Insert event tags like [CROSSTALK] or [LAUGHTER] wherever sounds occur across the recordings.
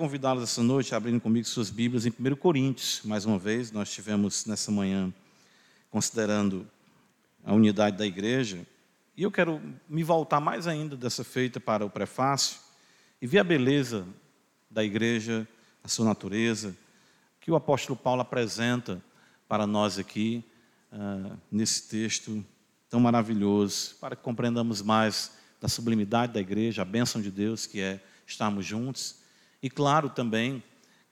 Convidá-los essa noite a abrirem comigo suas Bíblias em 1 Coríntios. Mais uma vez, nós tivemos nessa manhã considerando a unidade da igreja. E eu quero me voltar mais ainda dessa feita para o prefácio e ver a beleza da igreja, a sua natureza, que o apóstolo Paulo apresenta para nós aqui, uh, nesse texto tão maravilhoso, para que compreendamos mais da sublimidade da igreja, a bênção de Deus que é estarmos juntos e claro também,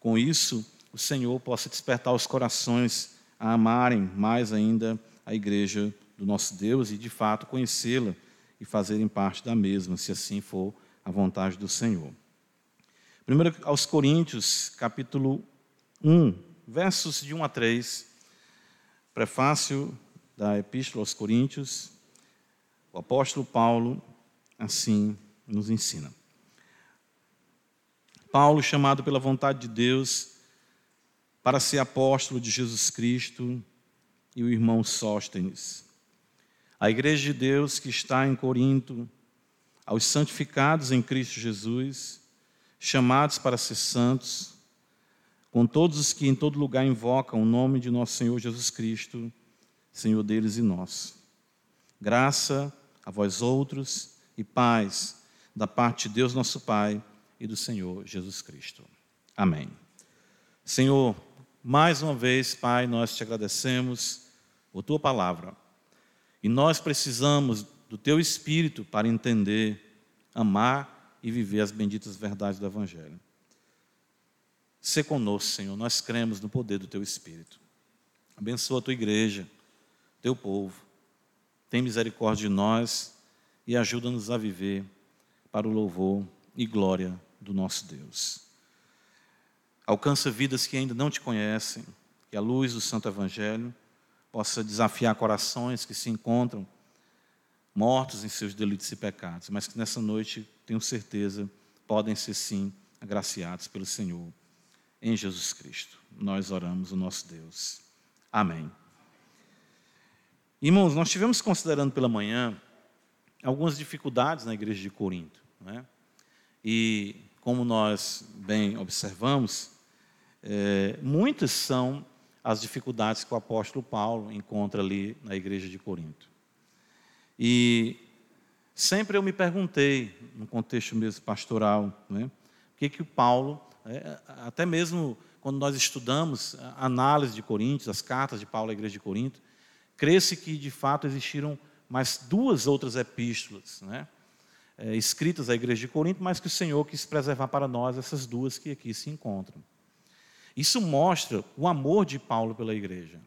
com isso, o Senhor possa despertar os corações a amarem mais ainda a igreja do nosso Deus e, de fato, conhecê-la e fazerem parte da mesma, se assim for a vontade do Senhor. Primeiro aos Coríntios, capítulo 1, versos de 1 a 3, prefácio da Epístola aos Coríntios, o apóstolo Paulo assim nos ensina. Paulo, chamado pela vontade de Deus para ser apóstolo de Jesus Cristo, e o irmão Sóstenes. A igreja de Deus que está em Corinto, aos santificados em Cristo Jesus, chamados para ser santos, com todos os que em todo lugar invocam o nome de nosso Senhor Jesus Cristo, Senhor deles e nós. Graça a vós outros e paz da parte de Deus nosso Pai e do Senhor Jesus Cristo. Amém. Senhor, mais uma vez, Pai, nós te agradecemos por tua palavra. E nós precisamos do teu espírito para entender, amar e viver as benditas verdades do evangelho. Se conosco, Senhor, nós cremos no poder do teu espírito. Abençoa a tua igreja, teu povo. Tem misericórdia de nós e ajuda-nos a viver para o louvor e glória do nosso Deus. Alcança vidas que ainda não te conhecem, que a luz do Santo Evangelho possa desafiar corações que se encontram mortos em seus delitos e pecados, mas que nessa noite, tenho certeza, podem ser sim agraciados pelo Senhor. Em Jesus Cristo, nós oramos o nosso Deus. Amém. Irmãos, nós tivemos considerando pela manhã algumas dificuldades na igreja de Corinto. Não é? E como nós bem observamos, é, muitas são as dificuldades que o apóstolo Paulo encontra ali na igreja de Corinto. E sempre eu me perguntei, no contexto mesmo pastoral, né, o que que o Paulo, é, até mesmo quando nós estudamos a análise de Coríntios, as cartas de Paulo à igreja de Corinto, cresce que de fato existiram mais duas outras epístolas, né? É, escritas à igreja de Corinto, mas que o Senhor quis preservar para nós essas duas que aqui se encontram. Isso mostra o amor de Paulo pela igreja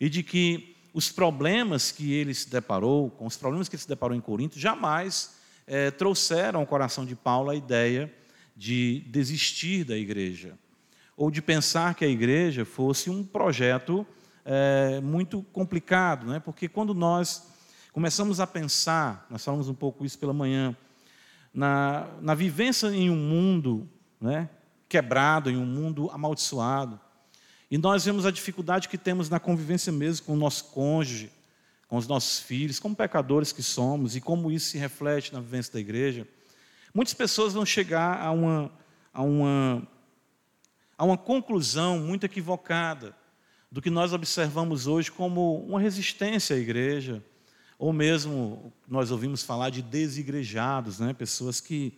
e de que os problemas que ele se deparou, com os problemas que ele se deparou em Corinto, jamais é, trouxeram ao coração de Paulo a ideia de desistir da igreja ou de pensar que a igreja fosse um projeto é, muito complicado, né? porque quando nós começamos a pensar, nós falamos um pouco isso pela manhã, na, na vivência em um mundo né, quebrado, em um mundo amaldiçoado. E nós vemos a dificuldade que temos na convivência mesmo com o nosso cônjuge, com os nossos filhos, como pecadores que somos, e como isso se reflete na vivência da igreja. Muitas pessoas vão chegar a uma, a uma, a uma conclusão muito equivocada do que nós observamos hoje como uma resistência à igreja, ou mesmo nós ouvimos falar de desigrejados, né? pessoas que,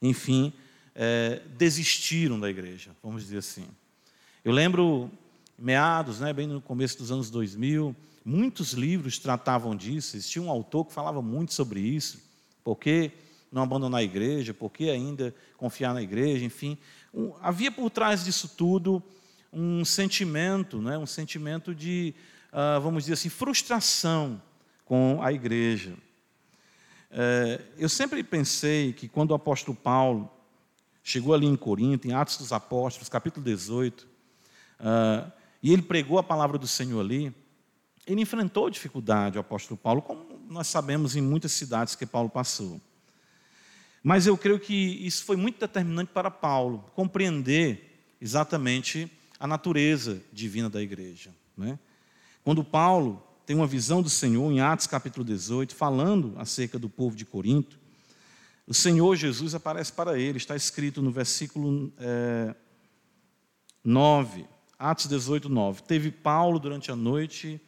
enfim, é, desistiram da igreja, vamos dizer assim. Eu lembro, meados, né, bem no começo dos anos 2000, muitos livros tratavam disso, existia um autor que falava muito sobre isso, por que não abandonar a igreja, por que ainda confiar na igreja, enfim. Um, havia por trás disso tudo um sentimento, né, um sentimento de, uh, vamos dizer assim, frustração com a igreja. É, eu sempre pensei que quando o apóstolo Paulo chegou ali em Corinto, em Atos dos Apóstolos, capítulo 18, uh, ah, e ele pregou a palavra do Senhor ali, ele enfrentou dificuldade, o apóstolo Paulo, como nós sabemos em muitas cidades que Paulo passou. Mas eu creio que isso foi muito determinante para Paulo, compreender exatamente a natureza divina da igreja. Né? Quando Paulo tem uma visão do Senhor em Atos capítulo 18, falando acerca do povo de Corinto. o Senhor Jesus aparece para ele, está escrito no versículo é, 9, Atos 18, 9. Teve Paulo durante a noite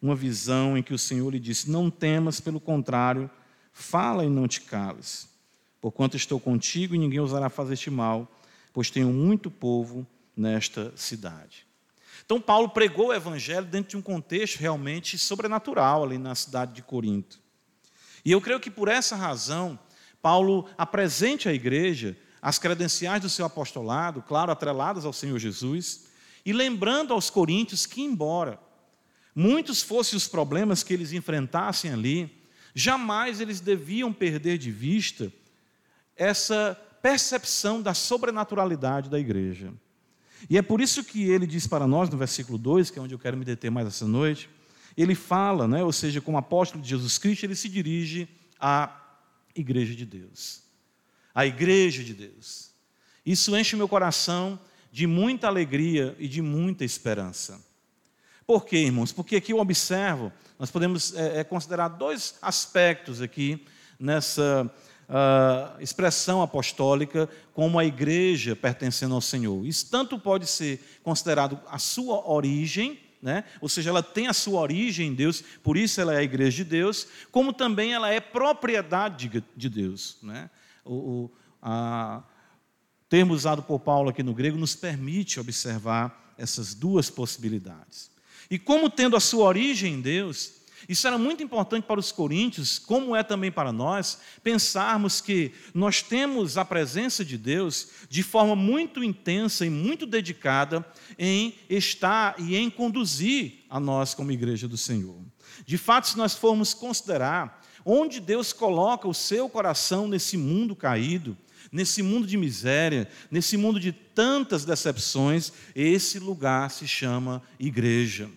uma visão em que o Senhor lhe disse: Não temas, pelo contrário, fala e não te cales, porquanto estou contigo e ninguém ousará fazer-te mal, pois tenho muito povo nesta cidade. Então, Paulo pregou o evangelho dentro de um contexto realmente sobrenatural ali na cidade de Corinto. E eu creio que por essa razão, Paulo apresente à igreja as credenciais do seu apostolado, claro, atreladas ao Senhor Jesus, e lembrando aos coríntios que, embora muitos fossem os problemas que eles enfrentassem ali, jamais eles deviam perder de vista essa percepção da sobrenaturalidade da igreja. E é por isso que ele diz para nós, no versículo 2, que é onde eu quero me deter mais essa noite, ele fala, né, ou seja, como apóstolo de Jesus Cristo, ele se dirige à igreja de Deus. A igreja de Deus. Isso enche o meu coração de muita alegria e de muita esperança. Por quê, irmãos? Porque aqui eu observo, nós podemos é, é, considerar dois aspectos aqui nessa uh, expressão apostólica como a igreja pertencendo ao Senhor. Isso tanto pode ser considerado a sua origem, né? ou seja, ela tem a sua origem em Deus, por isso ela é a igreja de Deus, como também ela é propriedade de Deus. Né? O, a, termo usado por Paulo aqui no grego nos permite observar essas duas possibilidades. E como tendo a sua origem em Deus, isso era muito importante para os coríntios, como é também para nós, pensarmos que nós temos a presença de Deus de forma muito intensa e muito dedicada em estar e em conduzir a nós como igreja do Senhor. De fato, se nós formos considerar onde Deus coloca o seu coração nesse mundo caído, nesse mundo de miséria, nesse mundo de tantas decepções, esse lugar se chama igreja.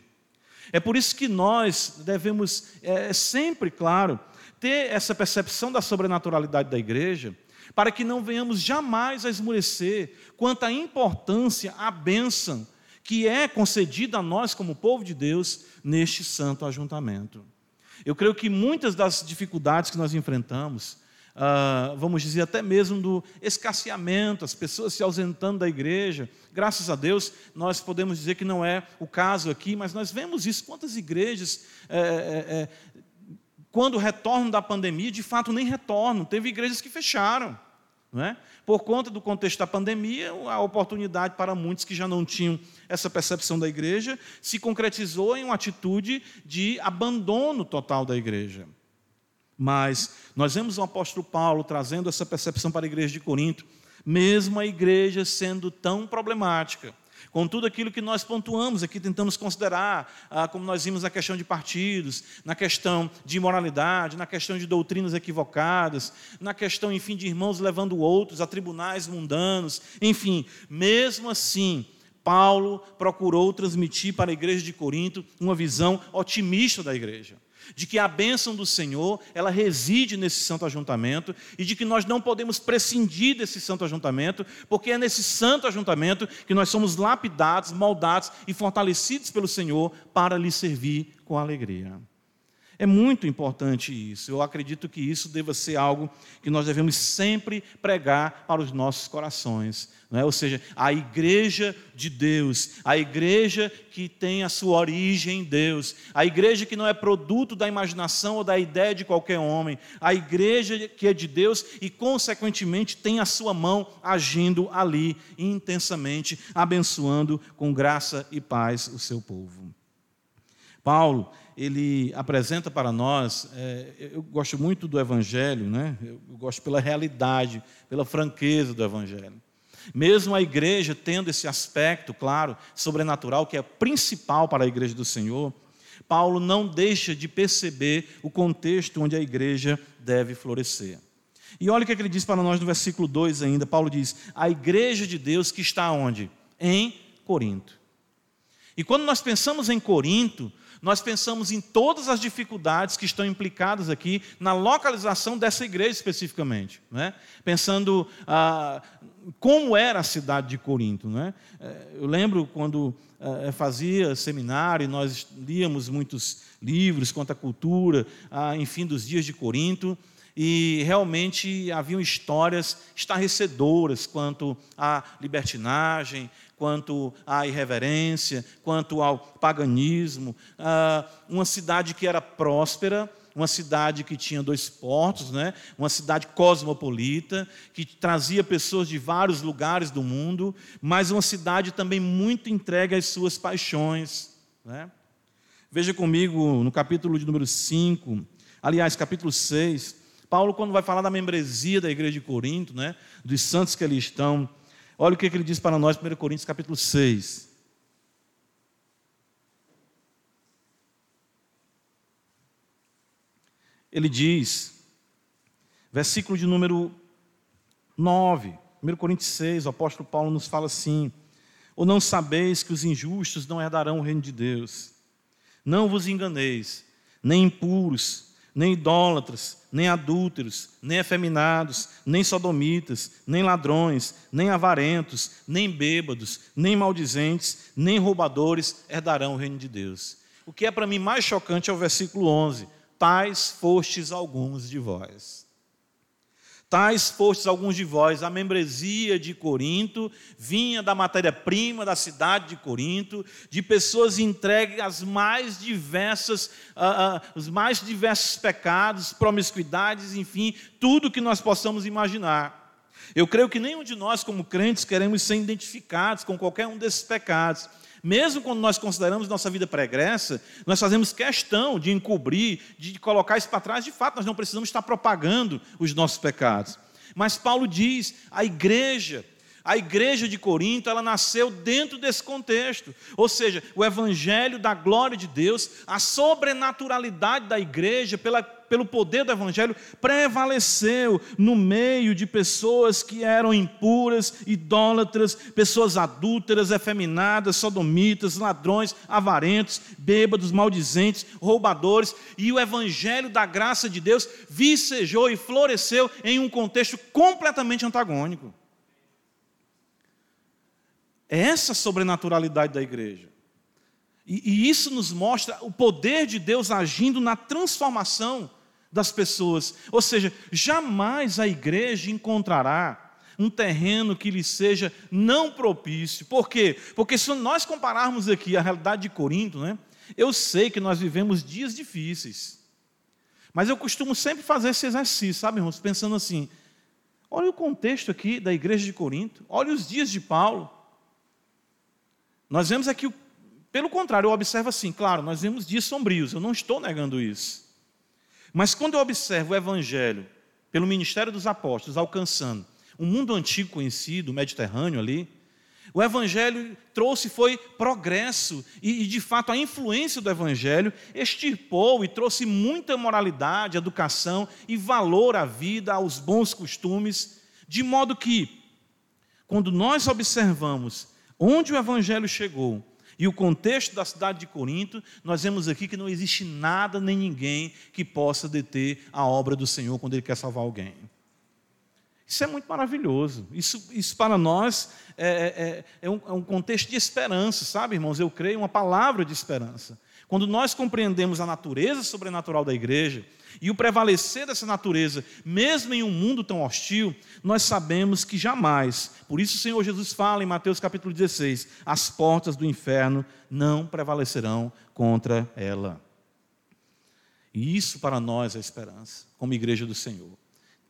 É por isso que nós devemos é, sempre, claro, ter essa percepção da sobrenaturalidade da igreja, para que não venhamos jamais a esmorecer quanto à importância, à bênção que é concedida a nós, como povo de Deus, neste santo ajuntamento. Eu creio que muitas das dificuldades que nós enfrentamos, ah, vamos dizer, até mesmo do escasseamento, as pessoas se ausentando da igreja. Graças a Deus, nós podemos dizer que não é o caso aqui, mas nós vemos isso. Quantas igrejas, é, é, quando retornam da pandemia, de fato nem retornam. Teve igrejas que fecharam. É? Por conta do contexto da pandemia, a oportunidade para muitos que já não tinham essa percepção da igreja se concretizou em uma atitude de abandono total da igreja. Mas nós vemos o apóstolo Paulo trazendo essa percepção para a igreja de Corinto, mesmo a igreja sendo tão problemática, com tudo aquilo que nós pontuamos aqui, tentamos considerar, ah, como nós vimos na questão de partidos, na questão de imoralidade, na questão de doutrinas equivocadas, na questão, enfim, de irmãos levando outros a tribunais mundanos, enfim, mesmo assim, Paulo procurou transmitir para a igreja de Corinto uma visão otimista da igreja de que a bênção do Senhor, ela reside nesse santo ajuntamento e de que nós não podemos prescindir desse santo ajuntamento, porque é nesse santo ajuntamento que nós somos lapidados, moldados e fortalecidos pelo Senhor para lhe servir com alegria. É muito importante isso. Eu acredito que isso deva ser algo que nós devemos sempre pregar para os nossos corações. É? Ou seja, a igreja de Deus, a igreja que tem a sua origem em Deus, a igreja que não é produto da imaginação ou da ideia de qualquer homem, a igreja que é de Deus e, consequentemente, tem a sua mão agindo ali intensamente, abençoando com graça e paz o seu povo. Paulo, ele apresenta para nós, é, eu gosto muito do Evangelho, né? eu gosto pela realidade, pela franqueza do Evangelho. Mesmo a igreja tendo esse aspecto, claro, sobrenatural, que é principal para a igreja do Senhor, Paulo não deixa de perceber o contexto onde a igreja deve florescer. E olha o que ele diz para nós no versículo 2 ainda. Paulo diz: A igreja de Deus que está onde? Em Corinto. E quando nós pensamos em Corinto, nós pensamos em todas as dificuldades que estão implicadas aqui na localização dessa igreja especificamente. Né? Pensando ah, como era a cidade de Corinto. Né? Eu lembro quando ah, fazia seminário, nós líamos muitos livros quanto à cultura, ah, enfim, dos dias de Corinto. e realmente haviam histórias estarrecedoras quanto à libertinagem, quanto à irreverência, quanto ao paganismo. Ah, uma cidade que era próspera, uma cidade que tinha dois portos, né? uma cidade cosmopolita, que trazia pessoas de vários lugares do mundo, mas uma cidade também muito entregue às suas paixões. Né? Veja comigo no capítulo de número 5, aliás, capítulo 6, Paulo, quando vai falar da membresia da igreja de Corinto, né, dos santos que ali estão, olha o que ele diz para nós, 1 Coríntios capítulo 6. Ele diz, versículo de número 9, 1 Coríntios 6, o apóstolo Paulo nos fala assim: Ou não sabeis que os injustos não herdarão o reino de Deus? Não vos enganeis, nem impuros, nem idólatras, nem adúlteros, nem efeminados, nem sodomitas, nem ladrões, nem avarentos, nem bêbados, nem maldizentes, nem roubadores herdarão o reino de Deus. O que é para mim mais chocante é o versículo 11: Tais fostes alguns de vós. Tais fostes alguns de vós, a membresia de Corinto vinha da matéria-prima da cidade de Corinto, de pessoas entregues às mais diversas, uh, os mais diversos pecados, promiscuidades, enfim, tudo que nós possamos imaginar. Eu creio que nenhum de nós, como crentes, queremos ser identificados com qualquer um desses pecados. Mesmo quando nós consideramos nossa vida pregressa, nós fazemos questão de encobrir, de colocar isso para trás. De fato, nós não precisamos estar propagando os nossos pecados. Mas Paulo diz: a igreja, a igreja de Corinto, ela nasceu dentro desse contexto. Ou seja, o evangelho da glória de Deus, a sobrenaturalidade da igreja pela pelo poder do Evangelho, prevaleceu no meio de pessoas que eram impuras, idólatras, pessoas adúlteras, efeminadas, sodomitas, ladrões, avarentos, bêbados, maldizentes, roubadores, e o Evangelho da graça de Deus vicejou e floresceu em um contexto completamente antagônico. É essa a sobrenaturalidade da igreja. E, e, isso nos mostra o poder de Deus agindo na transformação das pessoas. Ou seja, jamais a igreja encontrará um terreno que lhe seja não propício. Por quê? Porque se nós compararmos aqui a realidade de Corinto, né, eu sei que nós vivemos dias difíceis. Mas eu costumo sempre fazer esse exercício, sabe, irmãos? Pensando assim: olha o contexto aqui da igreja de Corinto, olha os dias de Paulo. Nós vemos aqui, pelo contrário, eu observo assim, claro, nós vemos dias sombrios, eu não estou negando isso. Mas quando eu observo o Evangelho, pelo ministério dos apóstolos, alcançando o mundo antigo conhecido, o Mediterrâneo ali, o Evangelho trouxe foi progresso, e, de fato a influência do Evangelho extirpou e trouxe muita moralidade, educação e valor à vida, aos bons costumes, de modo que, quando nós observamos onde o Evangelho chegou, e o contexto da cidade de Corinto, nós vemos aqui que não existe nada nem ninguém que possa deter a obra do Senhor quando Ele quer salvar alguém. Isso é muito maravilhoso. Isso, isso para nós é, é, é, é um, é um contexto de esperança, sabe, irmãos? Eu creio, uma palavra de esperança. Quando nós compreendemos a natureza sobrenatural da igreja e o prevalecer dessa natureza, mesmo em um mundo tão hostil, nós sabemos que jamais, por isso o Senhor Jesus fala em Mateus capítulo 16: as portas do inferno não prevalecerão contra ela. E isso para nós é esperança, como igreja do Senhor.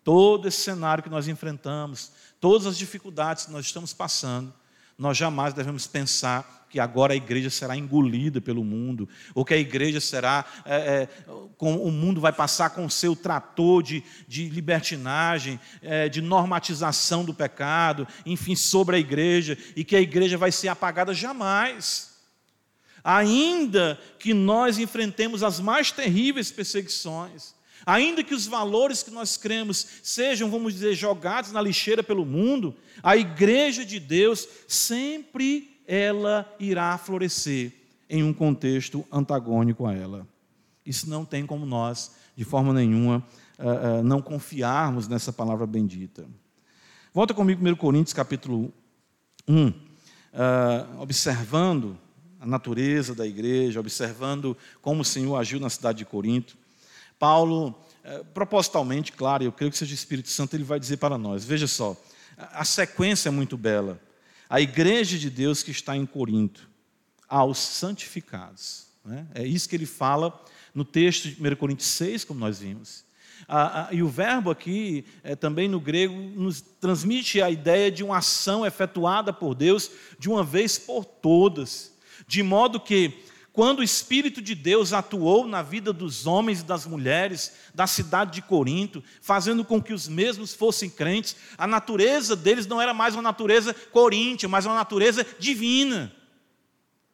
Todo esse cenário que nós enfrentamos, todas as dificuldades que nós estamos passando, nós jamais devemos pensar que agora a igreja será engolida pelo mundo, ou que a igreja será, é, é, com, o mundo vai passar com o seu trator de, de libertinagem, é, de normatização do pecado, enfim, sobre a igreja, e que a igreja vai ser apagada jamais. Ainda que nós enfrentemos as mais terríveis perseguições, Ainda que os valores que nós cremos sejam, vamos dizer, jogados na lixeira pelo mundo, a igreja de Deus sempre ela irá florescer em um contexto antagônico a ela. Isso não tem como nós, de forma nenhuma, uh, uh, não confiarmos nessa palavra bendita. Volta comigo 1 Coríntios capítulo 1, uh, observando a natureza da igreja, observando como o Senhor agiu na cidade de Corinto. Paulo é, propositalmente, claro, eu creio que seja o Espírito Santo, ele vai dizer para nós. Veja só, a sequência é muito bela. A igreja de Deus que está em Corinto, aos santificados. Né? É isso que ele fala no texto de 1 Coríntios 6, como nós vimos. Ah, ah, e o verbo aqui, é, também no grego, nos transmite a ideia de uma ação efetuada por Deus de uma vez por todas, de modo que, quando o Espírito de Deus atuou na vida dos homens e das mulheres da cidade de Corinto, fazendo com que os mesmos fossem crentes, a natureza deles não era mais uma natureza coríntia, mas uma natureza divina.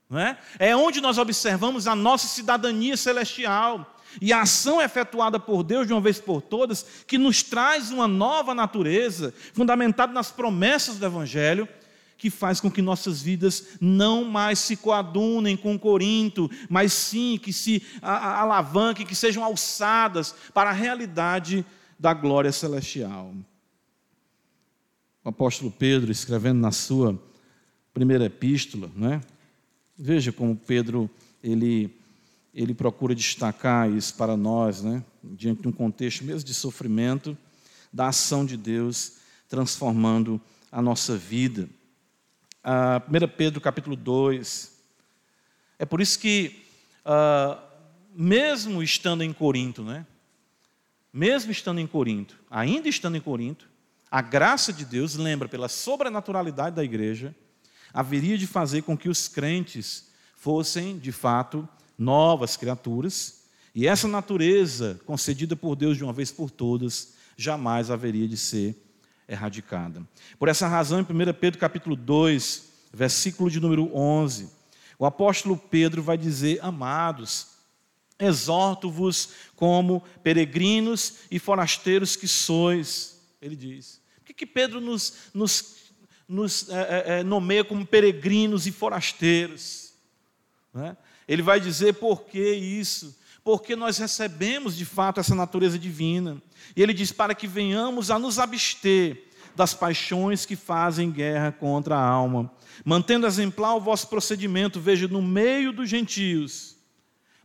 Não é? é onde nós observamos a nossa cidadania celestial e a ação efetuada por Deus de uma vez por todas, que nos traz uma nova natureza, fundamentada nas promessas do Evangelho, que faz com que nossas vidas não mais se coadunem com Corinto, mas sim que se alavanquem, que sejam alçadas para a realidade da glória celestial. O apóstolo Pedro, escrevendo na sua primeira epístola, né? veja como Pedro ele ele procura destacar isso para nós, né? diante de um contexto mesmo de sofrimento, da ação de Deus transformando a nossa vida. Ah, 1 Pedro capítulo 2. É por isso que, ah, mesmo estando em Corinto, né? mesmo estando em Corinto, ainda estando em Corinto, a graça de Deus, lembra, pela sobrenaturalidade da igreja, haveria de fazer com que os crentes fossem, de fato, novas criaturas, e essa natureza concedida por Deus de uma vez por todas jamais haveria de ser erradicada. Por essa razão, em 1 Pedro capítulo 2, versículo de número 11, o apóstolo Pedro vai dizer: Amados, exorto-vos como peregrinos e forasteiros que sois. Ele diz. Por que, que Pedro nos, nos, nos é, é, nomeia como peregrinos e forasteiros? É? Ele vai dizer por que isso? Porque nós recebemos de fato essa natureza divina. E ele diz para que venhamos a nos abster das paixões que fazem guerra contra a alma, mantendo exemplar o vosso procedimento, veja, no meio dos gentios,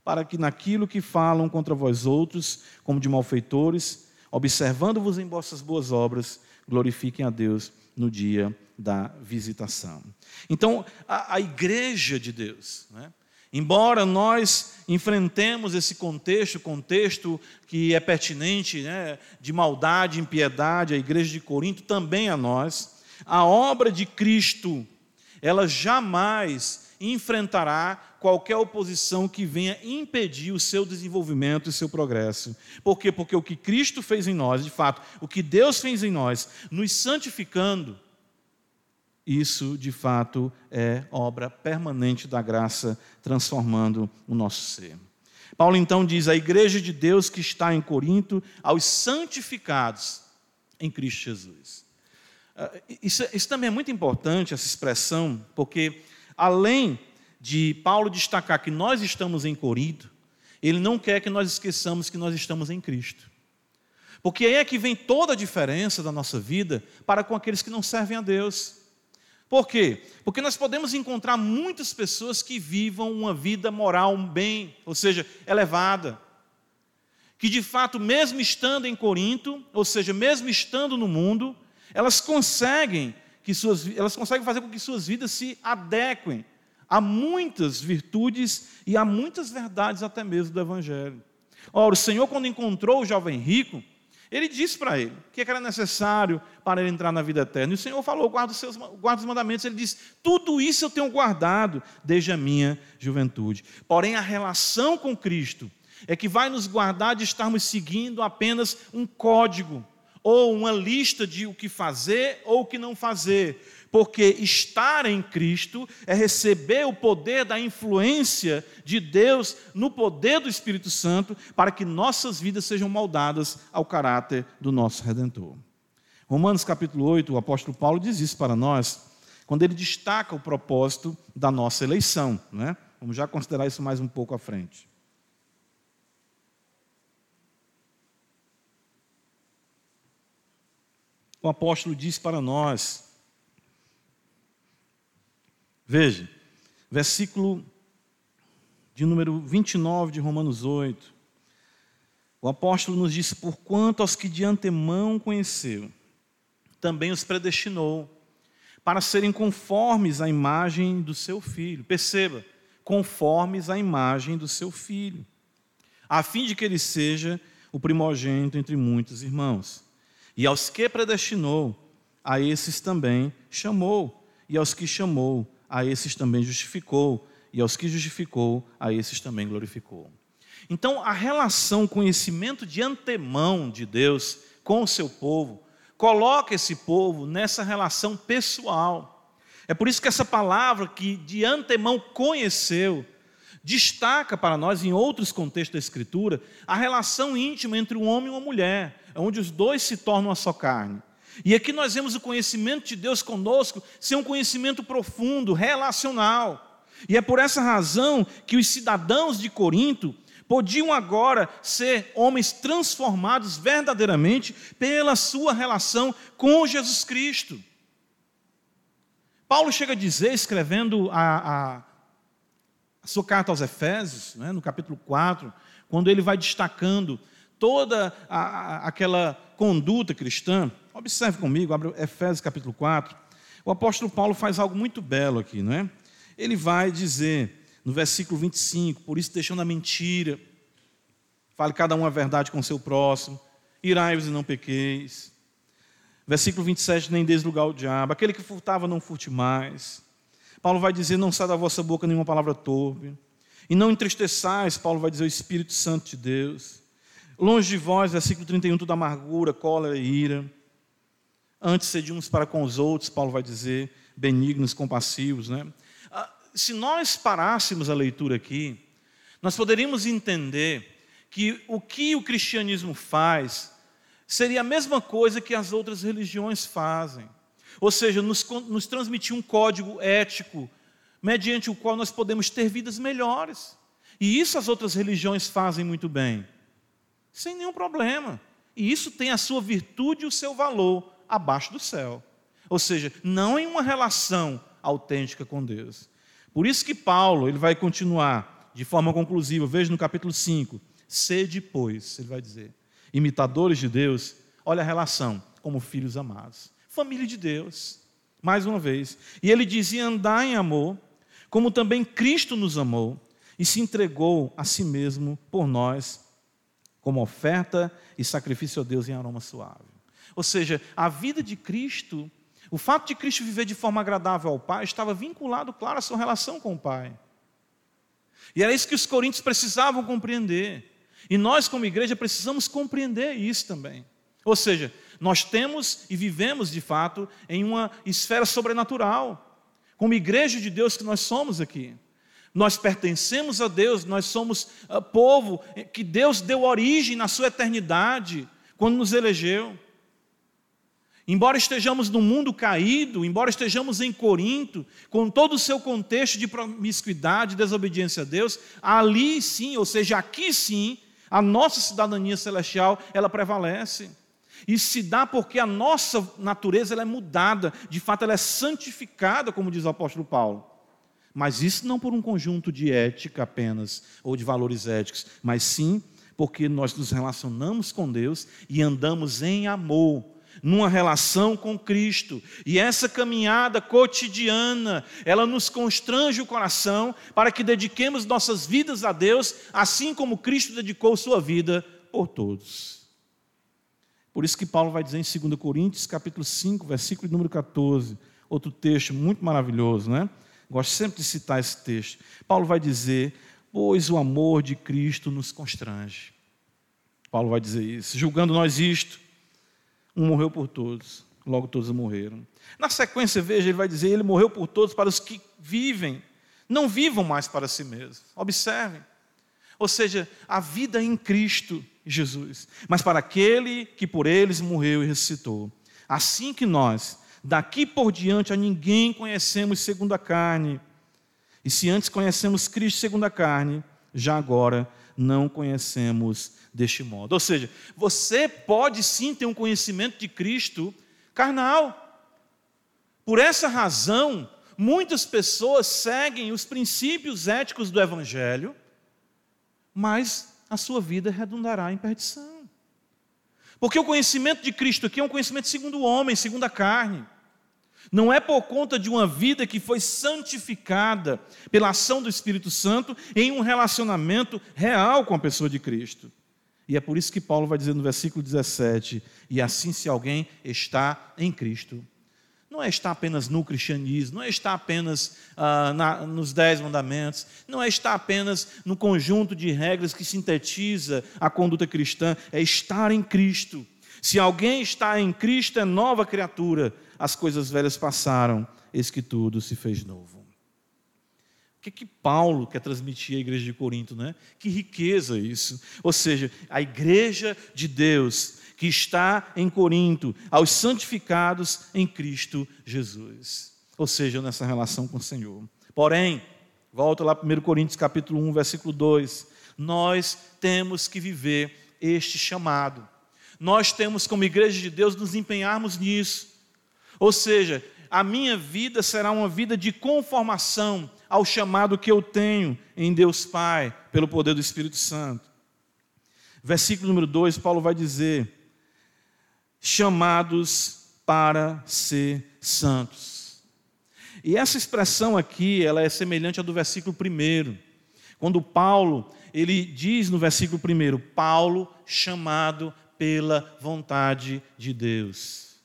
para que naquilo que falam contra vós outros, como de malfeitores, observando-vos em vossas boas obras, glorifiquem a Deus no dia da visitação. Então, a, a igreja de Deus, né? Embora nós enfrentemos esse contexto, contexto que é pertinente, né, de maldade, impiedade, a igreja de Corinto, também a nós, a obra de Cristo, ela jamais enfrentará qualquer oposição que venha impedir o seu desenvolvimento e seu progresso. Por quê? Porque o que Cristo fez em nós, de fato, o que Deus fez em nós, nos santificando, isso de fato é obra permanente da graça transformando o nosso ser. Paulo então diz: a igreja de Deus que está em Corinto, aos santificados em Cristo Jesus. Ah, isso, isso também é muito importante, essa expressão, porque além de Paulo destacar que nós estamos em Corinto, ele não quer que nós esqueçamos que nós estamos em Cristo. Porque aí é que vem toda a diferença da nossa vida para com aqueles que não servem a Deus. Por quê? Porque nós podemos encontrar muitas pessoas que vivam uma vida moral bem, ou seja, elevada. Que de fato, mesmo estando em Corinto, ou seja, mesmo estando no mundo, elas conseguem que suas, elas conseguem fazer com que suas vidas se adequem a muitas virtudes e a muitas verdades até mesmo do Evangelho. Ora, o Senhor, quando encontrou o jovem rico, ele disse para ele o que era necessário para ele entrar na vida eterna. E o Senhor falou: guarda os, seus, guarda os mandamentos. Ele disse: tudo isso eu tenho guardado desde a minha juventude. Porém, a relação com Cristo é que vai nos guardar de estarmos seguindo apenas um código ou uma lista de o que fazer ou o que não fazer porque estar em Cristo é receber o poder da influência de Deus no poder do Espírito Santo para que nossas vidas sejam moldadas ao caráter do nosso Redentor. Romanos capítulo 8, o apóstolo Paulo diz isso para nós, quando ele destaca o propósito da nossa eleição. Né? Vamos já considerar isso mais um pouco à frente. O apóstolo diz para nós Veja, versículo de número 29 de Romanos 8. O apóstolo nos disse: Porquanto aos que de antemão conheceu, também os predestinou, para serem conformes à imagem do seu filho. Perceba, conformes à imagem do seu filho, a fim de que ele seja o primogênito entre muitos irmãos. E aos que predestinou, a esses também chamou, e aos que chamou, a esses também justificou, e aos que justificou, a esses também glorificou. Então, a relação, conhecimento de antemão de Deus com o seu povo, coloca esse povo nessa relação pessoal. É por isso que essa palavra que de antemão conheceu, destaca para nós, em outros contextos da Escritura, a relação íntima entre um homem e uma mulher, onde os dois se tornam uma só carne. E aqui nós vemos o conhecimento de Deus conosco ser um conhecimento profundo, relacional. E é por essa razão que os cidadãos de Corinto podiam agora ser homens transformados verdadeiramente pela sua relação com Jesus Cristo. Paulo chega a dizer, escrevendo a, a, a sua carta aos Efésios, né, no capítulo 4, quando ele vai destacando toda a, aquela conduta cristã, observe comigo, abre Efésios capítulo 4. O apóstolo Paulo faz algo muito belo aqui, não é? Ele vai dizer no versículo 25: Por isso, deixando a mentira, fale cada um a verdade com seu próximo, irai-vos e não pequeis. Versículo 27, nem deslugar o diabo, aquele que furtava, não furte mais. Paulo vai dizer: Não sai da vossa boca nenhuma palavra torpe, e não entristeçais, Paulo vai dizer, o Espírito Santo de Deus. Longe de vós, versículo 31, toda amargura, cólera e ira. Antes sede uns para com os outros, Paulo vai dizer, benignos, compassivos, né? se nós parássemos a leitura aqui, nós poderíamos entender que o que o cristianismo faz seria a mesma coisa que as outras religiões fazem. Ou seja, nos, nos transmitir um código ético, mediante o qual nós podemos ter vidas melhores. E isso as outras religiões fazem muito bem, sem nenhum problema. E isso tem a sua virtude e o seu valor abaixo do céu. Ou seja, não em uma relação autêntica com Deus. Por isso que Paulo, ele vai continuar de forma conclusiva, veja no capítulo 5, sede, pois, ele vai dizer, imitadores de Deus, olha a relação, como filhos amados. Família de Deus, mais uma vez. E ele dizia andar em amor, como também Cristo nos amou e se entregou a si mesmo por nós, como oferta e sacrifício a Deus em aroma suave. Ou seja, a vida de Cristo o fato de Cristo viver de forma agradável ao Pai estava vinculado, claro, à sua relação com o Pai. E era isso que os coríntios precisavam compreender. E nós, como igreja, precisamos compreender isso também. Ou seja, nós temos e vivemos, de fato, em uma esfera sobrenatural. Como igreja de Deus que nós somos aqui. Nós pertencemos a Deus, nós somos uh, povo que Deus deu origem na sua eternidade, quando nos elegeu. Embora estejamos num mundo caído, embora estejamos em Corinto, com todo o seu contexto de promiscuidade, desobediência a Deus, ali sim, ou seja, aqui sim, a nossa cidadania celestial, ela prevalece. Isso se dá porque a nossa natureza ela é mudada, de fato ela é santificada, como diz o apóstolo Paulo. Mas isso não por um conjunto de ética apenas, ou de valores éticos, mas sim porque nós nos relacionamos com Deus e andamos em amor numa relação com Cristo. E essa caminhada cotidiana, ela nos constrange o coração para que dediquemos nossas vidas a Deus, assim como Cristo dedicou sua vida por todos. Por isso que Paulo vai dizer em 2 Coríntios, capítulo 5, versículo número 14, outro texto muito maravilhoso, né? Gosto sempre de citar esse texto. Paulo vai dizer: "Pois o amor de Cristo nos constrange". Paulo vai dizer isso, julgando nós isto, um morreu por todos, logo todos morreram. Na sequência, veja, ele vai dizer: Ele morreu por todos para os que vivem. Não vivam mais para si mesmos. Observem. Ou seja, a vida em Cristo Jesus, mas para aquele que por eles morreu e ressuscitou. Assim que nós, daqui por diante, a ninguém conhecemos segundo a carne. E se antes conhecemos Cristo segundo a carne, já agora não conhecemos deste modo. Ou seja, você pode sim ter um conhecimento de Cristo carnal. Por essa razão, muitas pessoas seguem os princípios éticos do Evangelho, mas a sua vida redundará em perdição. Porque o conhecimento de Cristo aqui é um conhecimento segundo o homem, segundo a carne. Não é por conta de uma vida que foi santificada pela ação do Espírito Santo em um relacionamento real com a pessoa de Cristo. E é por isso que Paulo vai dizer no versículo 17: E assim, se alguém está em Cristo, não é estar apenas no cristianismo, não é estar apenas ah, na, nos dez mandamentos, não é estar apenas no conjunto de regras que sintetiza a conduta cristã, é estar em Cristo. Se alguém está em Cristo, é nova criatura, as coisas velhas passaram, eis que tudo se fez novo. O que, que Paulo quer transmitir à igreja de Corinto, né? Que riqueza isso. Ou seja, a igreja de Deus que está em Corinto, aos santificados em Cristo Jesus. Ou seja, nessa relação com o Senhor. Porém, volta lá 1 Coríntios capítulo 1, versículo 2. Nós temos que viver este chamado. Nós temos, como igreja de Deus, nos empenharmos nisso. Ou seja, a minha vida será uma vida de conformação ao chamado que eu tenho em Deus Pai, pelo poder do Espírito Santo. Versículo número 2, Paulo vai dizer: chamados para ser santos. E essa expressão aqui, ela é semelhante à do versículo 1. Quando Paulo, ele diz no versículo 1, Paulo chamado pela vontade de Deus.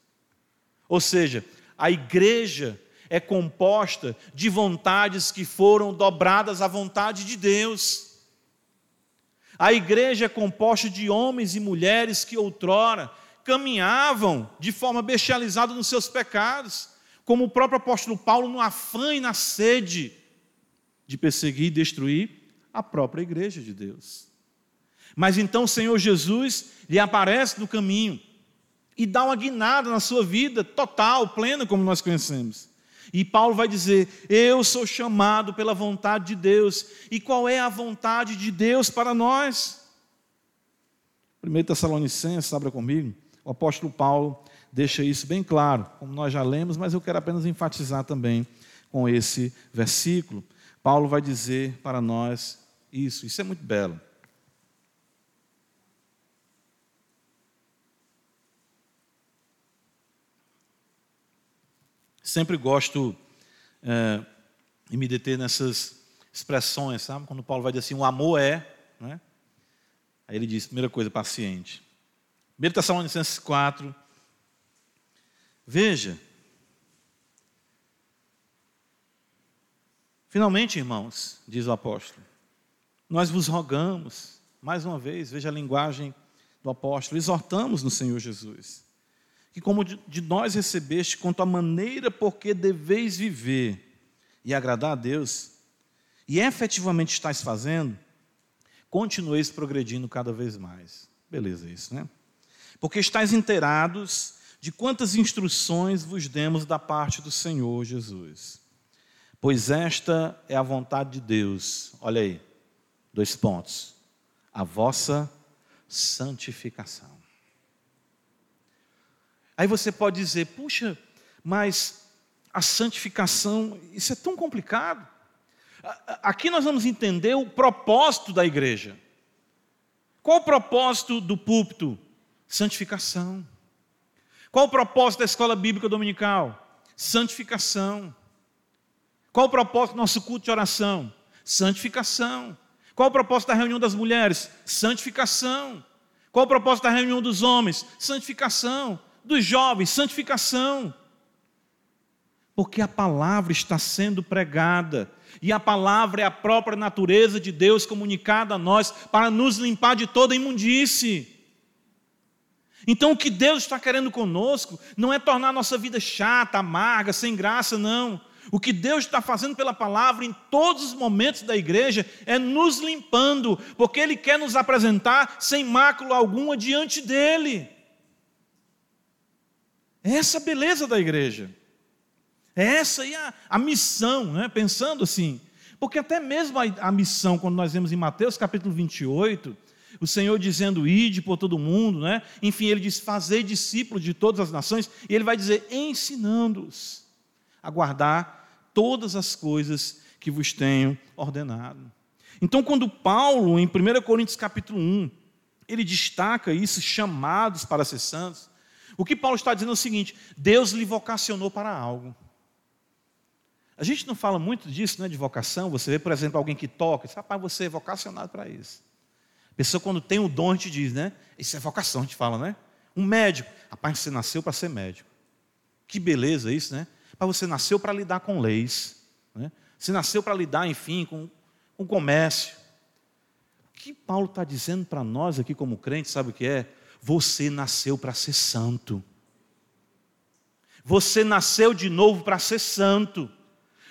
Ou seja, a igreja é composta de vontades que foram dobradas à vontade de Deus. A igreja é composta de homens e mulheres que outrora caminhavam de forma bestializada nos seus pecados, como o próprio apóstolo Paulo, no afã e na sede de perseguir e destruir a própria igreja de Deus. Mas então o Senhor Jesus lhe aparece no caminho e dá uma guinada na sua vida total, plena, como nós conhecemos. E Paulo vai dizer: Eu sou chamado pela vontade de Deus. E qual é a vontade de Deus para nós? 1 Tessalonicenses, abra comigo. O apóstolo Paulo deixa isso bem claro, como nós já lemos, mas eu quero apenas enfatizar também com esse versículo. Paulo vai dizer para nós isso, isso é muito belo. Sempre gosto é, de me deter nessas expressões, sabe? Quando Paulo vai dizer assim, o amor é, né? Aí ele diz, primeira coisa, paciente. 1 Tessalonicenses 4. Veja. Finalmente, irmãos, diz o apóstolo, nós vos rogamos, mais uma vez, veja a linguagem do apóstolo, exortamos no Senhor Jesus, que como de nós recebeste, quanto à maneira por que deveis viver e agradar a Deus, e efetivamente estáis fazendo, continueis progredindo cada vez mais. Beleza isso, né? Porque estáis inteirados de quantas instruções vos demos da parte do Senhor Jesus. Pois esta é a vontade de Deus. Olha aí, dois pontos. A vossa santificação. Aí você pode dizer, puxa, mas a santificação, isso é tão complicado. Aqui nós vamos entender o propósito da igreja. Qual o propósito do púlpito? Santificação. Qual o propósito da escola bíblica dominical? Santificação. Qual o propósito do nosso culto de oração? Santificação. Qual o propósito da reunião das mulheres? Santificação. Qual o propósito da reunião dos homens? Santificação. Dos jovens? Santificação. Porque a palavra está sendo pregada, e a palavra é a própria natureza de Deus comunicada a nós para nos limpar de toda imundície. Então, o que Deus está querendo conosco não é tornar a nossa vida chata, amarga, sem graça, não. O que Deus está fazendo pela palavra em todos os momentos da igreja é nos limpando, porque Ele quer nos apresentar sem mácula alguma diante dEle. É essa a beleza da igreja. É essa aí a, a missão, né? pensando assim. Porque até mesmo a, a missão, quando nós vemos em Mateus capítulo 28, o Senhor dizendo, ide por todo mundo, né? Enfim, ele diz, fazer discípulos de todas as nações, e ele vai dizer, ensinando-os a guardar todas as coisas que vos tenho ordenado. Então, quando Paulo, em 1 Coríntios capítulo 1, ele destaca isso, chamados para ser santos, o que Paulo está dizendo é o seguinte: Deus lhe vocacionou para algo. A gente não fala muito disso, né, de vocação. Você vê, por exemplo, alguém que toca, diz, rapaz, você é vocacionado para isso. Pessoa, quando tem o dom, a gente diz, né? Isso é vocação, a gente fala, né? Um médico, rapaz, você nasceu para ser médico. Que beleza isso, né? Mas você nasceu para lidar com leis. Né? Você nasceu para lidar, enfim, com, com comércio. O que Paulo está dizendo para nós aqui como crente, sabe o que é? Você nasceu para ser santo. Você nasceu de novo para ser santo.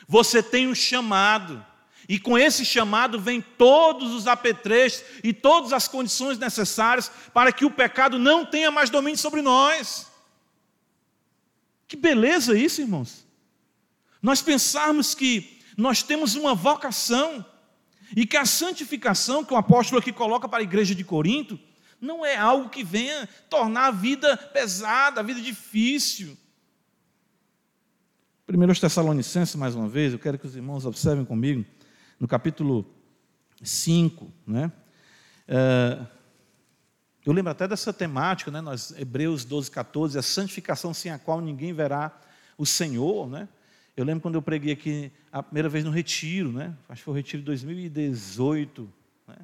Você tem um chamado. E com esse chamado vem todos os apetrechos e todas as condições necessárias para que o pecado não tenha mais domínio sobre nós. Que beleza isso, irmãos. Nós pensarmos que nós temos uma vocação e que a santificação que o apóstolo aqui coloca para a igreja de Corinto não é algo que venha tornar a vida pesada, a vida difícil. Primeiro Tessalonicenses, mais uma vez, eu quero que os irmãos observem comigo, no capítulo 5, né? É, eu lembro até dessa temática, né? Nós, Hebreus 12, 14, a santificação sem a qual ninguém verá o Senhor, né? Eu lembro quando eu preguei aqui a primeira vez no retiro, né? Acho que foi o retiro de 2018, né?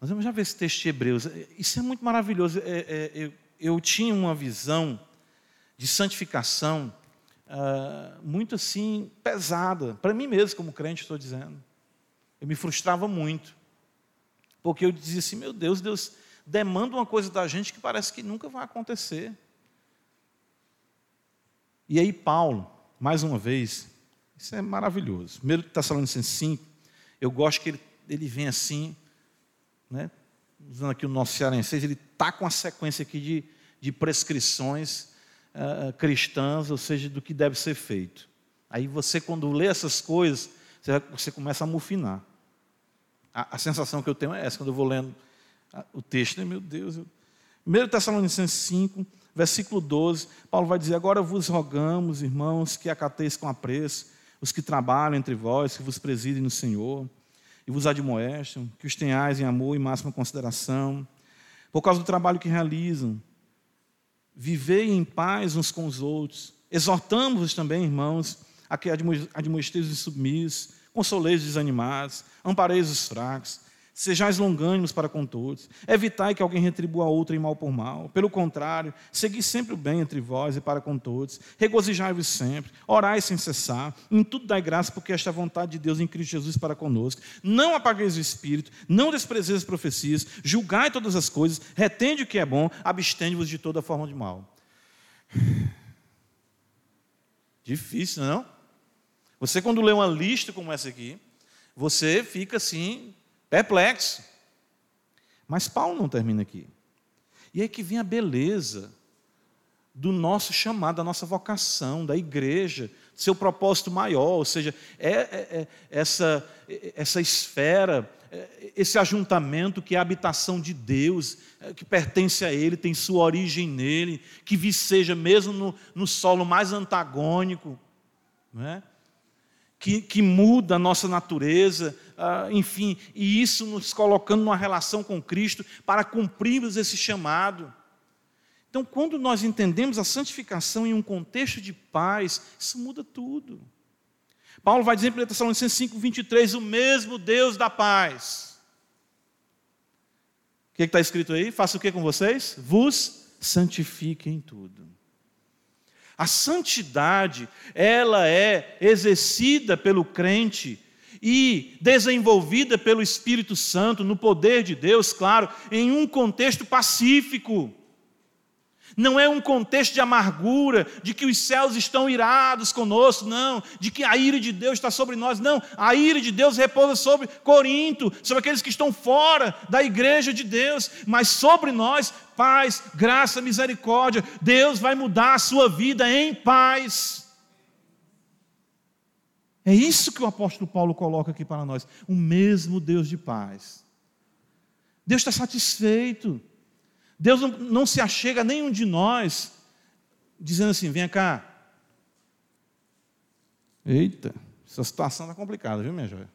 Nós vamos já ver esse texto de Hebreus. Isso é muito maravilhoso. É, é, eu, eu, tinha uma visão de santificação uh, muito assim pesada para mim mesmo, como crente, estou dizendo. Eu me frustrava muito, porque eu dizia assim: meu Deus, Deus demanda uma coisa da gente que parece que nunca vai acontecer. E aí, Paulo, mais uma vez, isso é maravilhoso. 1 Tessalonicenses 5, eu gosto que ele, ele vem assim, né, usando aqui o nosso cearense, ele está com a sequência aqui de, de prescrições uh, cristãs, ou seja, do que deve ser feito. Aí você, quando lê essas coisas, você, você começa a mufinar. A, a, sensação que eu tenho é essa, quando eu vou lendo o texto, né, meu Deus. Eu... 1 Tessalonicenses 5, versículo 12, Paulo vai dizer: Agora vos rogamos, irmãos, que acateis com apreço os que trabalham entre vós, que vos presidem no Senhor e vos admoestam, que os tenhais em amor e máxima consideração, por causa do trabalho que realizam. Vivei em paz uns com os outros. Exortamos-vos também, irmãos, a que admoesteis os submissos, consoleis os desanimados, ampareis os fracos, Sejais longânimos para com todos. Evitai que alguém retribua a outro em mal por mal. Pelo contrário, segui sempre o bem entre vós e para com todos. Regozijai-vos sempre. Orai sem cessar. Em tudo dai graça, porque esta é a vontade de Deus em Cristo Jesus para conosco. Não apagueis o espírito, não desprezeis as profecias. Julgai todas as coisas. Retende o que é bom. Abstende-vos de toda forma de mal. [SIGHS] Difícil, não? Você, quando lê uma lista como essa aqui, você fica assim, perplexo. Mas Paulo não termina aqui. E é que vem a beleza do nosso chamado, da nossa vocação, da igreja, seu propósito maior, ou seja, é, é, é essa, essa esfera, é, esse ajuntamento que é a habitação de Deus, é, que pertence a Ele, tem sua origem nele, que viceja mesmo no, no solo mais antagônico, não é? Que, que muda a nossa natureza, uh, enfim, e isso nos colocando numa relação com Cristo para cumprirmos esse chamado. Então, quando nós entendemos a santificação em um contexto de paz, isso muda tudo. Paulo vai dizer em 1 Tessalonicenses 5, 23, o mesmo Deus da paz. O que está escrito aí? Faça o que com vocês? Vos santifiquem tudo. A santidade, ela é exercida pelo crente e desenvolvida pelo Espírito Santo, no poder de Deus, claro, em um contexto pacífico. Não é um contexto de amargura, de que os céus estão irados conosco, não, de que a ira de Deus está sobre nós, não. A ira de Deus repousa sobre Corinto, sobre aqueles que estão fora da igreja de Deus, mas sobre nós, paz, graça, misericórdia. Deus vai mudar a sua vida em paz. É isso que o apóstolo Paulo coloca aqui para nós, o mesmo Deus de paz. Deus está satisfeito. Deus não, não se achega a nenhum de nós dizendo assim: vem cá. Eita, essa situação está complicada, viu, minha joia?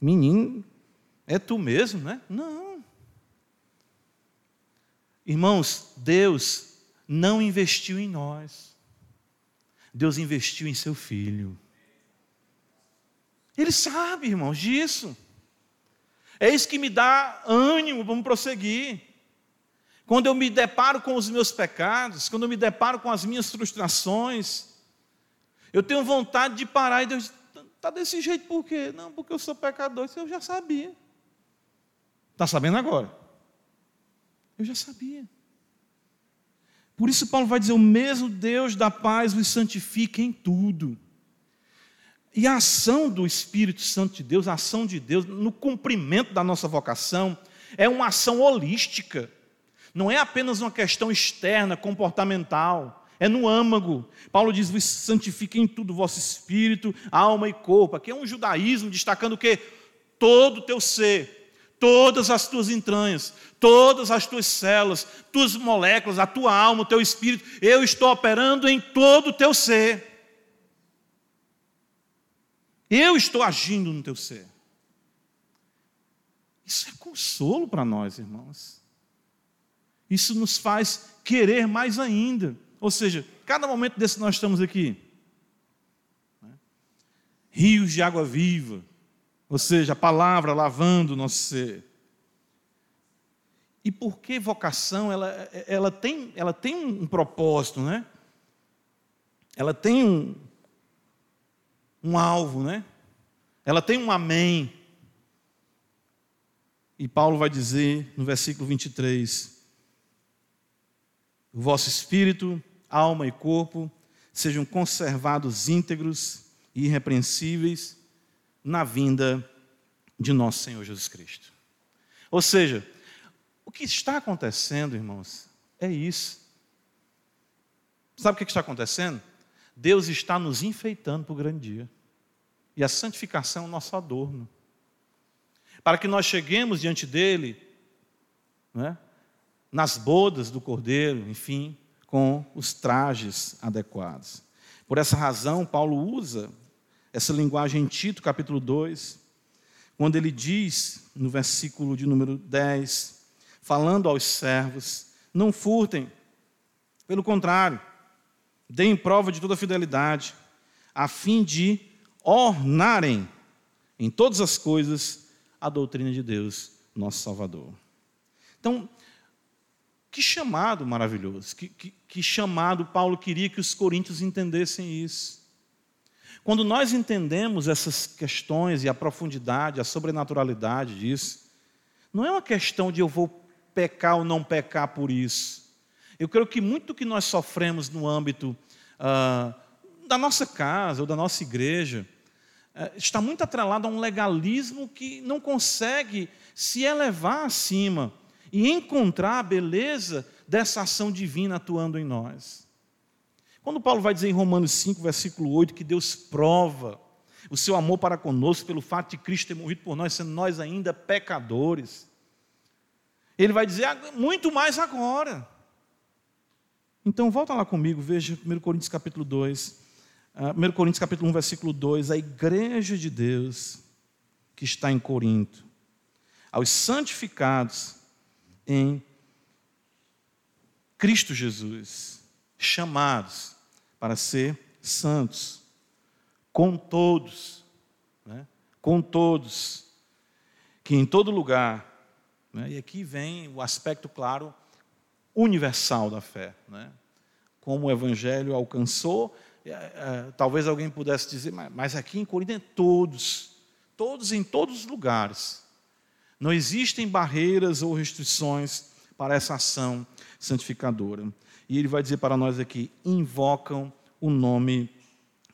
Menino, é tu mesmo, né? Não. Irmãos, Deus não investiu em nós. Deus investiu em seu filho. Ele sabe, irmãos, disso. É isso que me dá ânimo, vamos prosseguir. Quando eu me deparo com os meus pecados, quando eu me deparo com as minhas frustrações, eu tenho vontade de parar e Deus está desse jeito por quê? Não, porque eu sou pecador, isso eu já sabia. Está sabendo agora? Eu já sabia. Por isso Paulo vai dizer: o mesmo Deus da paz vos santifica em tudo. E a ação do Espírito Santo de Deus, a ação de Deus no cumprimento da nossa vocação, é uma ação holística. Não é apenas uma questão externa, comportamental, é no âmago. Paulo diz: vos santifiquem em tudo, vosso espírito, alma e corpo. Aqui é um judaísmo destacando o que? Todo o teu ser, todas as tuas entranhas, todas as tuas células, tuas moléculas, a tua alma, o teu espírito. Eu estou operando em todo o teu ser. Eu estou agindo no teu ser. Isso é consolo para nós, irmãos. Isso nos faz querer mais ainda. Ou seja, cada momento desse nós estamos aqui. Né? Rios de água viva. Ou seja, a palavra lavando o nosso ser. E por que vocação? Ela, ela, tem, ela tem um propósito, né? Ela tem um, um alvo, né? Ela tem um amém. E Paulo vai dizer no versículo 23: O vosso espírito, alma e corpo sejam conservados íntegros e irrepreensíveis na vinda de nosso Senhor Jesus Cristo. Ou seja, o que está acontecendo, irmãos, é isso. Sabe o que está acontecendo? Deus está nos enfeitando para o grande dia. E a santificação é o nosso adorno. Para que nós cheguemos diante dele, né, nas bodas do cordeiro, enfim, com os trajes adequados. Por essa razão, Paulo usa essa linguagem em Tito, capítulo 2, quando ele diz, no versículo de número 10, falando aos servos: não furtem, pelo contrário, deem prova de toda fidelidade, a fim de ornarem em todas as coisas a doutrina de Deus, nosso Salvador. Então, que chamado maravilhoso, que, que, que, chamado Paulo queria que os coríntios entendessem isso. Quando nós entendemos essas questões e a profundidade, a sobrenaturalidade disso, não é uma questão de eu vou pecar ou não pecar por isso. Eu creio que muito que nós sofremos no âmbito ah, da nossa casa ou da nossa igreja está muito atrelado a um legalismo que não consegue se elevar acima e encontrar a beleza dessa ação divina atuando em nós. Quando Paulo vai dizer em Romanos 5, versículo 8, que Deus prova o seu amor para conosco pelo fato de Cristo ter morrido por nós, sendo nós ainda pecadores, ele vai dizer ah, muito mais agora. Então, volta lá comigo, veja 1 Coríntios capítulo 2, 1 ah, Coríntios capítulo 1, versículo 2, a igreja de Deus que está em Corinto, aos santificados em Cristo Jesus, chamados para ser santos, com todos, né? com todos, que em todo lugar, né? e aqui vem o aspecto claro, universal da fé, né? como o Evangelho alcançou talvez alguém pudesse dizer, mas aqui em Corinto é todos, todos em todos os lugares. Não existem barreiras ou restrições para essa ação santificadora. E ele vai dizer para nós aqui: invocam o nome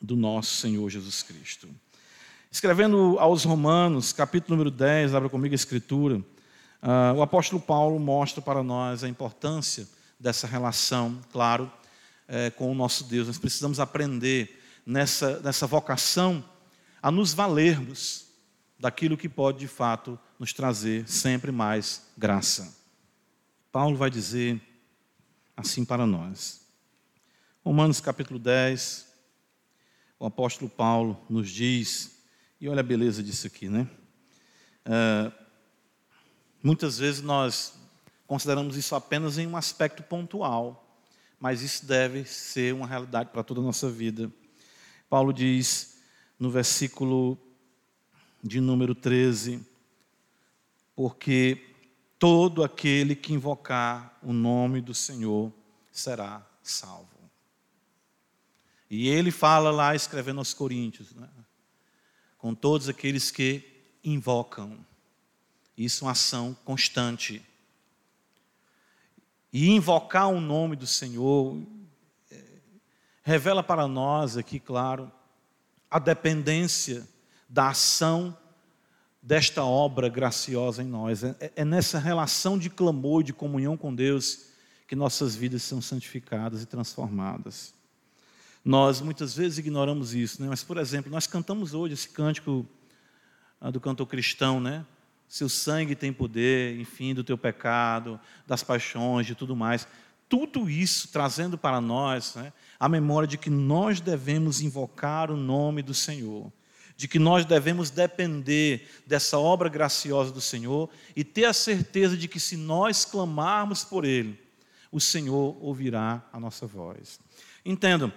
do nosso Senhor Jesus Cristo. Escrevendo aos Romanos, capítulo número 10, abra comigo a escritura, uh, o apóstolo Paulo mostra para nós a importância dessa relação, claro, é, com o nosso Deus. Nós precisamos aprender nessa, nessa vocação a nos valermos daquilo que pode de fato nos trazer sempre mais graça. Paulo vai dizer assim para nós. Romanos capítulo 10, o apóstolo Paulo nos diz, e olha a beleza disso aqui, né? é, muitas vezes nós consideramos isso apenas em um aspecto pontual, mas isso deve ser uma realidade para toda a nossa vida. Paulo diz no versículo de número 13: Porque todo aquele que invocar o nome do Senhor será salvo. E ele fala lá, escrevendo aos Coríntios, né? com todos aqueles que invocam. Isso é uma ação constante. E invocar o nome do Senhor é, revela para nós aqui, claro, a dependência da ação desta obra graciosa em nós. É, é nessa relação de clamor, de comunhão com Deus, que nossas vidas são santificadas e transformadas. Nós muitas vezes ignoramos isso, né? mas, por exemplo, nós cantamos hoje esse cântico ah, do cantor cristão, né? Seu sangue tem poder, enfim, do teu pecado, das paixões, de tudo mais. Tudo isso trazendo para nós né, a memória de que nós devemos invocar o nome do Senhor, de que nós devemos depender dessa obra graciosa do Senhor e ter a certeza de que se nós clamarmos por Ele, o Senhor ouvirá a nossa voz. Entendam,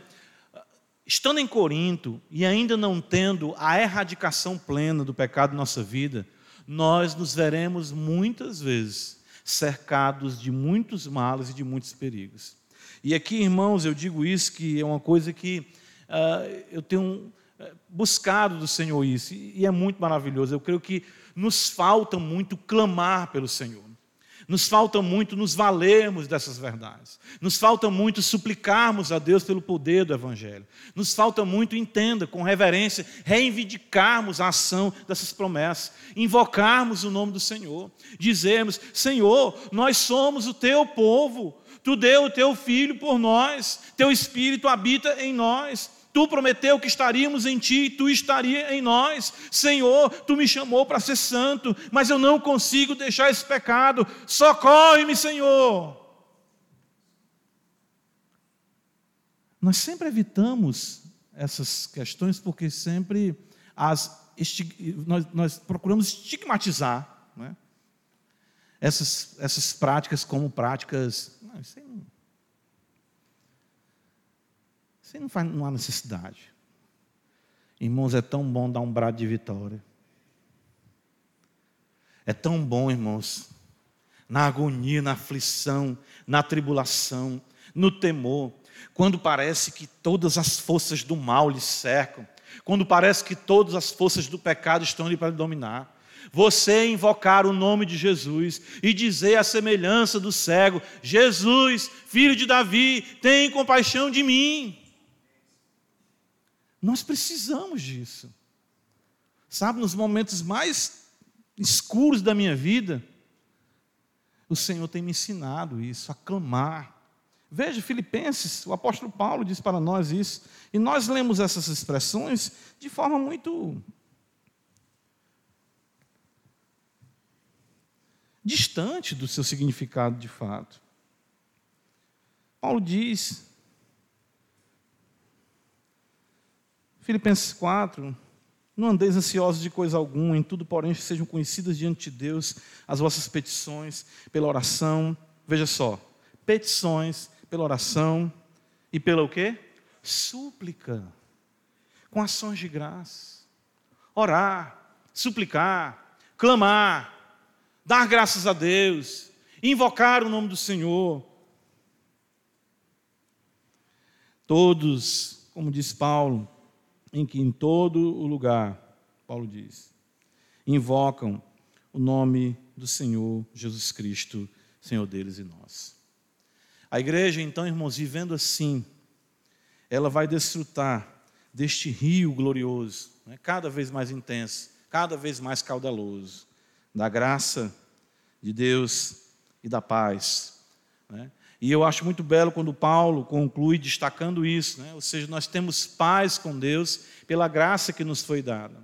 estando em Corinto e ainda não tendo a erradicação plena do pecado em nossa vida, nós nos veremos muitas vezes cercados de muitos males e de muitos perigos. E aqui, irmãos, eu digo isso que é uma coisa que uh, eu tenho ah, buscado do Senhor isso, e é muito maravilhoso. Eu creio que nos falta muito clamar pelo Senhor. Nos falta muito nos valermos dessas verdades. Nos falta muito suplicarmos a Deus pelo poder do Evangelho. Nos falta muito, entenda, com reverência, reivindicarmos a ação dessas promessas, invocarmos o nome do Senhor, dizermos: Senhor, nós somos o teu povo, tu deu o teu filho por nós, teu espírito habita em nós. Tu prometeu que estaríamos em ti, tu estaria em nós. Senhor, tu me chamou para ser santo, mas eu não consigo deixar esse pecado. Socorre-me, Senhor. Nós sempre evitamos essas questões porque sempre as, nós, nós, procuramos estigmatizar né? essas, essas práticas como práticas. Não, isso aí não, você não, faz, não há necessidade. Irmãos, é tão bom dar um brado de vitória. É tão bom, irmãos, na agonia, na aflição, na tribulação, no temor, quando parece que todas as forças do mal lhe cercam, quando parece que todas as forças do pecado estão ali para dominar. Você invocar o nome de Jesus e dizer a semelhança do cego: Jesus, filho de Davi, tem compaixão de mim. Nós precisamos disso. Sabe, nos momentos mais escuros da minha vida, o Senhor tem me ensinado isso, a clamar. Veja, Filipenses, o apóstolo Paulo diz para nós isso, e nós lemos essas expressões de forma muito distante do seu significado de fato. Paulo diz Filipenses 4, não andeis ansiosos de coisa alguma, em tudo, porém, sejam conhecidas diante de Deus as vossas petições pela oração. Veja só, petições pela oração e pela o quê? Súplica. Com ações de graça. Orar, suplicar, clamar, dar graças a Deus, invocar o nome do Senhor. Todos, como diz Paulo, em que em todo o lugar, Paulo diz, invocam o nome do Senhor Jesus Cristo, Senhor deles e nós. A igreja, então, irmãos, vivendo assim, ela vai desfrutar deste rio glorioso, né, cada vez mais intenso, cada vez mais caudaloso, da graça de Deus e da paz. Né? E eu acho muito belo quando Paulo conclui destacando isso, né? ou seja, nós temos paz com Deus pela graça que nos foi dada.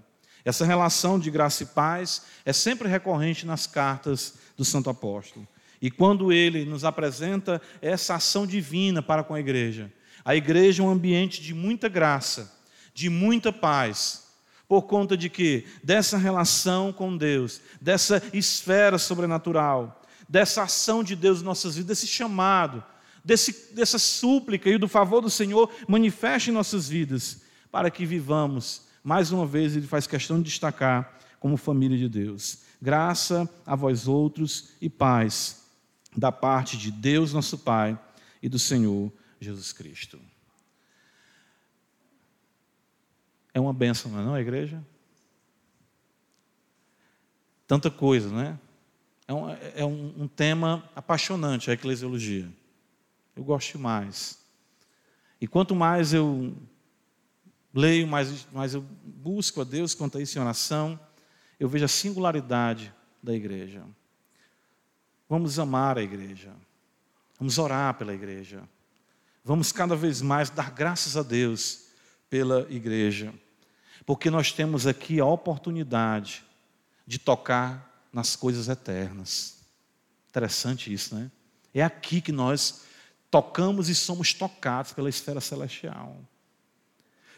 Essa relação de graça e paz é sempre recorrente nas cartas do Santo Apóstolo. E quando ele nos apresenta essa ação divina para com a igreja, a igreja é um ambiente de muita graça, de muita paz, Por conta de que? Dessa relação com Deus, dessa esfera sobrenatural, dessa ação de Deus em nossas vidas, desse chamado, desse, dessa súplica e do favor do Senhor manifeste em nossas vidas, para que vivamos, mais uma vez, ele faz questão de destacar, como família de Deus. Graça a vós outros e paz da parte de Deus, nosso Pai, e do Senhor Jesus Cristo. É uma bênção, não é, não, a igreja? Tanta coisa, não é? É um, é um, um tema apaixonante a eclesiologia. Eu gosto mais. E quanto mais eu leio, mais, mais eu busco a Deus quanto a isso em oração, eu vejo a singularidade da igreja. Vamos amar a igreja. Vamos orar pela igreja. Vamos cada vez mais dar graças a Deus pela igreja. Porque nós temos aqui a oportunidade de tocar nas coisas eternas. Interessante isso, né? É aqui que nós tocamos e somos tocados pela esfera celestial.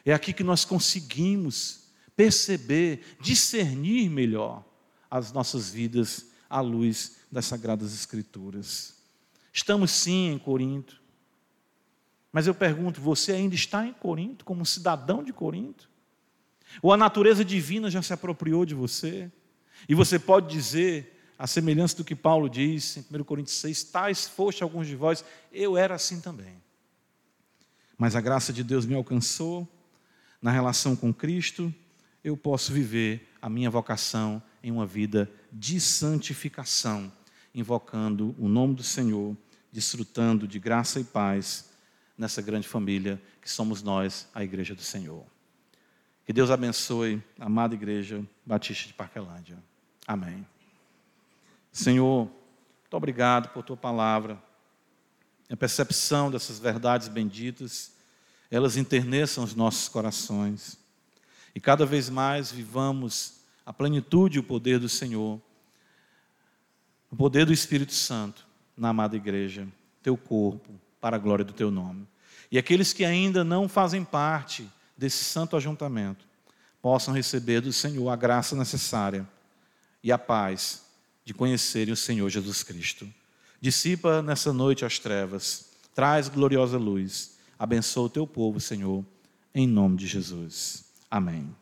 É aqui que nós conseguimos perceber, discernir melhor as nossas vidas à luz das Sagradas Escrituras. Estamos sim em Corinto, mas eu pergunto: você ainda está em Corinto como cidadão de Corinto? Ou a natureza divina já se apropriou de você? E você pode dizer, a semelhança do que Paulo diz em 1 Coríntios 6, tais foste alguns de vós, eu era assim também. Mas a graça de Deus me alcançou na relação com Cristo, eu posso viver a minha vocação em uma vida de santificação, invocando o nome do Senhor, desfrutando de graça e paz nessa grande família que somos nós, a Igreja do Senhor. Que Deus abençoe a amada Igreja Batista de Parquelândia. Amém. Senhor, muito obrigado por tua palavra, a percepção dessas verdades benditas, elas enterneçam os nossos corações. E cada vez mais vivamos a plenitude e o poder do Senhor, o poder do Espírito Santo na amada igreja, teu corpo, para a glória do teu nome. E aqueles que ainda não fazem parte desse santo ajuntamento, possam receber do Senhor a graça necessária e a paz de conhecerem o Senhor Jesus Cristo. Dissipa nessa noite as trevas, traz gloriosa luz, abençoa o teu povo, Senhor, em nome de Jesus. Amém.